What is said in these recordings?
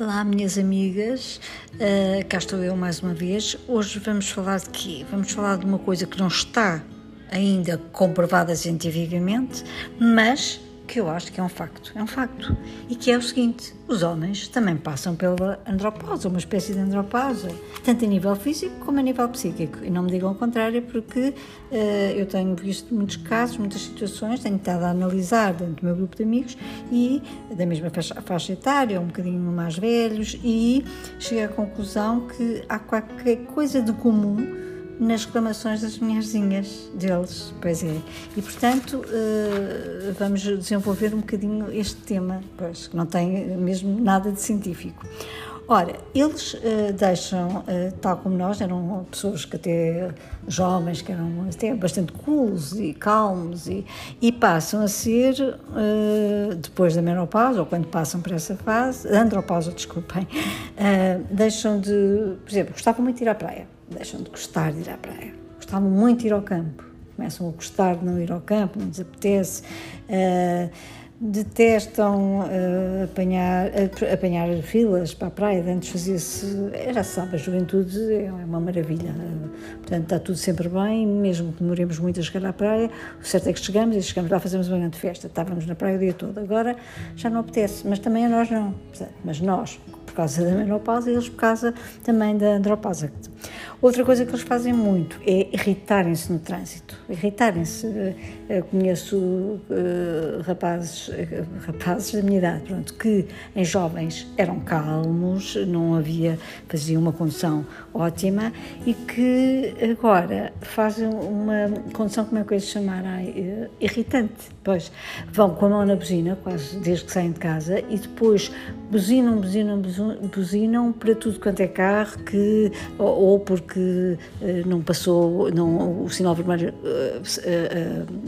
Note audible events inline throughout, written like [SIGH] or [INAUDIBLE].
Olá, minhas amigas, uh, cá estou eu mais uma vez. Hoje vamos falar de quê? Vamos falar de uma coisa que não está ainda comprovada cientificamente, mas que eu acho que é um facto, é um facto, e que é o seguinte: os homens também passam pela andropausa, uma espécie de andropausa, tanto a nível físico como a nível psíquico. E não me digam o contrário, porque uh, eu tenho visto muitos casos, muitas situações, tenho estado a analisar dentro do meu grupo de amigos e da mesma faixa, faixa etária, um bocadinho mais velhos, e cheguei à conclusão que há qualquer coisa de comum nas reclamações das mulherzinhas deles, pois é. E portanto uh, vamos desenvolver um bocadinho este tema, pois que não tem mesmo nada de científico. Ora, eles uh, deixam, uh, tal como nós, eram pessoas que até jovens, que eram até bastante cools e calmos, e, e passam a ser, depois da menopausa, ou quando passam por essa fase, andropausa, [LAUGHS] desculpem, deixam de, por exemplo, gostavam muito de ir à praia deixam de gostar de ir à praia. Gostavam muito de ir ao campo, começam a gostar de não ir ao campo, não lhes apetece. Uh, detestam uh, apanhar, uh, apanhar filas para a praia. Antes fazia-se, já se sabe, a juventude é uma maravilha. portanto, está tudo sempre bem, mesmo que demoremos muito a chegar à praia. O certo é que chegamos e chegamos lá, fazemos uma grande festa. Estávamos na praia o dia todo. Agora já não apetece, mas também a nós não. Mas nós, por causa da menopausa, e eles por causa também da andropausa. Outra coisa que eles fazem muito é irritarem-se no trânsito. Irritarem-se. Eu conheço uh, rapazes, rapazes da minha idade, pronto, que em jovens eram calmos, não havia, faziam uma condução ótima e que agora fazem uma condução, como é que eu chamar, uh, irritante. Pois, vão com a mão na buzina, quase desde que saem de casa, e depois buzinam, buzinam, buzinam para tudo quanto é carro, que, ou, ou porque não passou, não, o sinal vermelho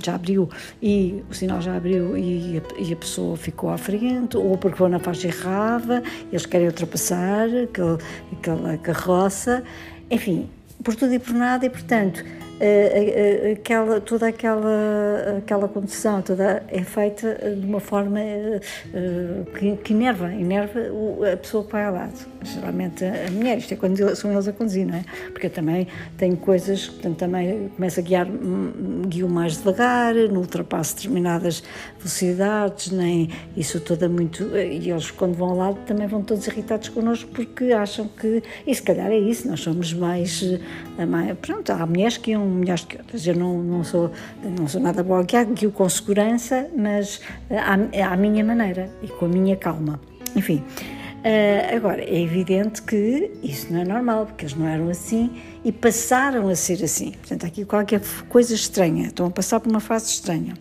já abriu e o sinal já abriu e a, e a pessoa ficou à frente, ou porque vão na faixa errada, eles querem ultrapassar aquele, aquela carroça, enfim, por tudo e por nada, e portanto eh, eh, aquela, toda aquela, aquela condução toda é feita de uma forma eh, que, enerva, enerva a pessoa que vai ao lado. Geralmente a mulher, isto é quando são eles a conduzir, não é? Porque eu também tenho coisas, portanto também começo a guiar, hum, guio mais devagar, não ultrapasso determinadas velocidades, nem isso toda muito. E eles, quando vão ao lado, também vão todos irritados connosco porque acham que. E se calhar é isso, nós somos mais. mais pronto, há mulheres que iam melhores que outras. Eu não, não, sou, não sou nada boa guiar, guio com segurança, mas eh, à, à minha maneira e com a minha calma. Enfim. Uh, agora, é evidente que isso não é normal, porque eles não eram assim e passaram a ser assim. Portanto, aqui qualquer coisa estranha, estão a passar por uma fase estranha.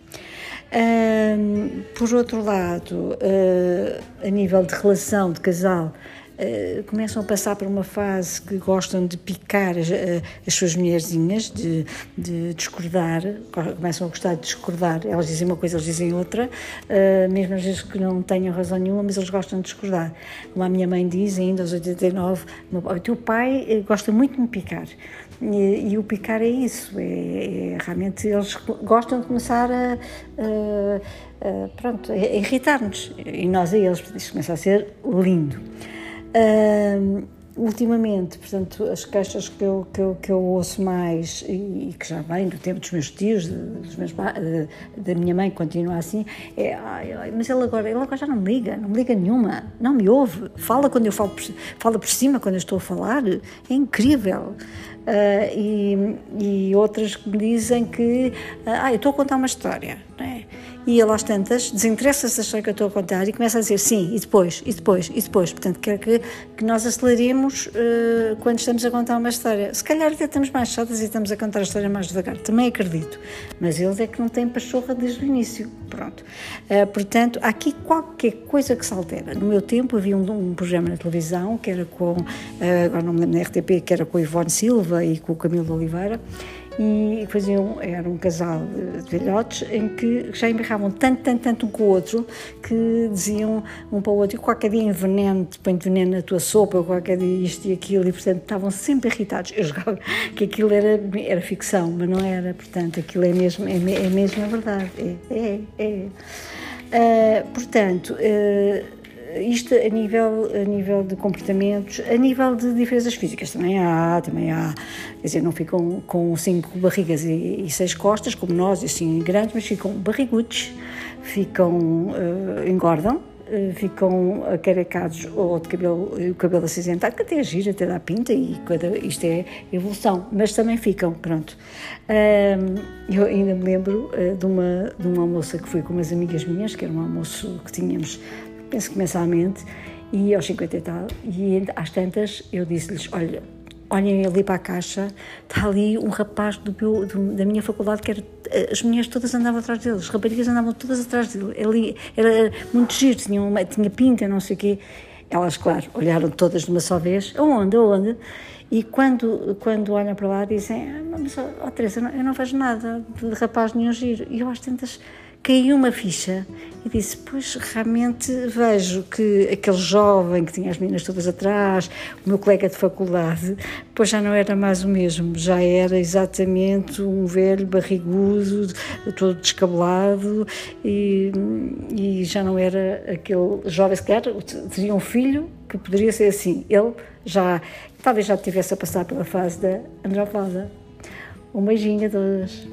Uh, por outro lado, uh, a nível de relação de casal, eh, começam a passar por uma fase que gostam de picar as, uh, as suas mulherzinhas, de, de, discordar, começam a gostar de discordar. Elas dizem uma coisa, eles dizem outra, uh, mesmo às vezes que não tenham razão nenhuma, mas eles gostam de discordar. Como a minha mãe diz, ainda aos 89, o teu pai gosta muito de me picar. E, e, o picar é isso, é, é, realmente eles gostam de começar a, a, a a irritar-nos e nós a eles, isto começa a ser lindo. Uh, ultimamente, portanto, as queixas que eu, que eu, que eu ouço mais e, e, que já vem do tempo dos meus tios, dos meus, da minha mãe, continua assim, é ai, mas ele agora, ele agora já não me liga, não me liga nenhuma, não me ouve, fala quando eu falo por, fala por cima quando eu estou a falar, é incrível. Uh, e, e outras que me dizem que, ah, eu estou a contar uma história, não é? E ele às tantas desinteressa-se da história que eu estou a contar e começa a dizer sim, e depois, e depois, e depois. Portanto, quer que, que nós aceleremos uh, quando estamos a contar uma história. Se calhar até estamos mais chatas e estamos a contar a história mais devagar, também acredito. Mas eles é que não têm pachorra desde o início. Pronto. Uh, portanto, há aqui qualquer coisa que se altera. No meu tempo havia um, um programa na televisão que era com, uh, agora não me lembro na RTP, que era com o Ivone Silva e com o Camilo Oliveira e faziam, era um casal de velhotes em que já embirravam tanto, tanto, tanto um com o outro que diziam um para o outro, qualquer dia enveneno, põe veneno na tua sopa, qualquer dia isto e aquilo, e portanto estavam sempre irritados. Eu jogava [LAUGHS] que aquilo era, era ficção, mas não era, portanto aquilo é mesmo, é, é mesmo a verdade, é, é, é. Uh, portanto, uh, isto a nível, a nível de comportamentos, a nível de diferenças físicas também há, também há, quer dizer, não ficam com cinco barrigas e, e seis costas, como nós, assim, grandes, mas ficam barrigudos, ficam, uh, engordam, uh, ficam acarecados ou de cabelo, o cabelo acinzentado, que até é gira, até dá pinta e cada, isto é evolução, mas também ficam, pronto. Eu ainda me lembro de, uma, de uma moça que fui com umas amigas minhas, que era um almoço que tínhamos penso que mensalmente, e aos 50 e tal, e às tantas eu disse-lhes, olha, olhem ali para a caixa, está ali um rapaz do meu, do, da minha faculdade que era, as mulheres todas andavam atrás dele, as raparigas andavam todas atrás dele, ele era muito giro, tinha, uma, tinha pinta, não sei o quê. Elas, claro, olharam todas de uma só vez, aonde, aonde? E quando, quando olham para lá dizem, ah, mas, oh, Teresa, eu não, eu não vejo nada de rapaz nenhum giro. E eu às tantas caiu uma ficha e disse: Pois realmente vejo que aquele jovem que tinha as meninas todas atrás, o meu colega de faculdade, pois já não era mais o mesmo, já era exatamente um velho barrigudo, todo descabelado e, e já não era aquele jovem, sequer teria um filho que poderia ser assim. Ele já, talvez já tivesse a passar pela fase da andropausa. Um beijinho a todas.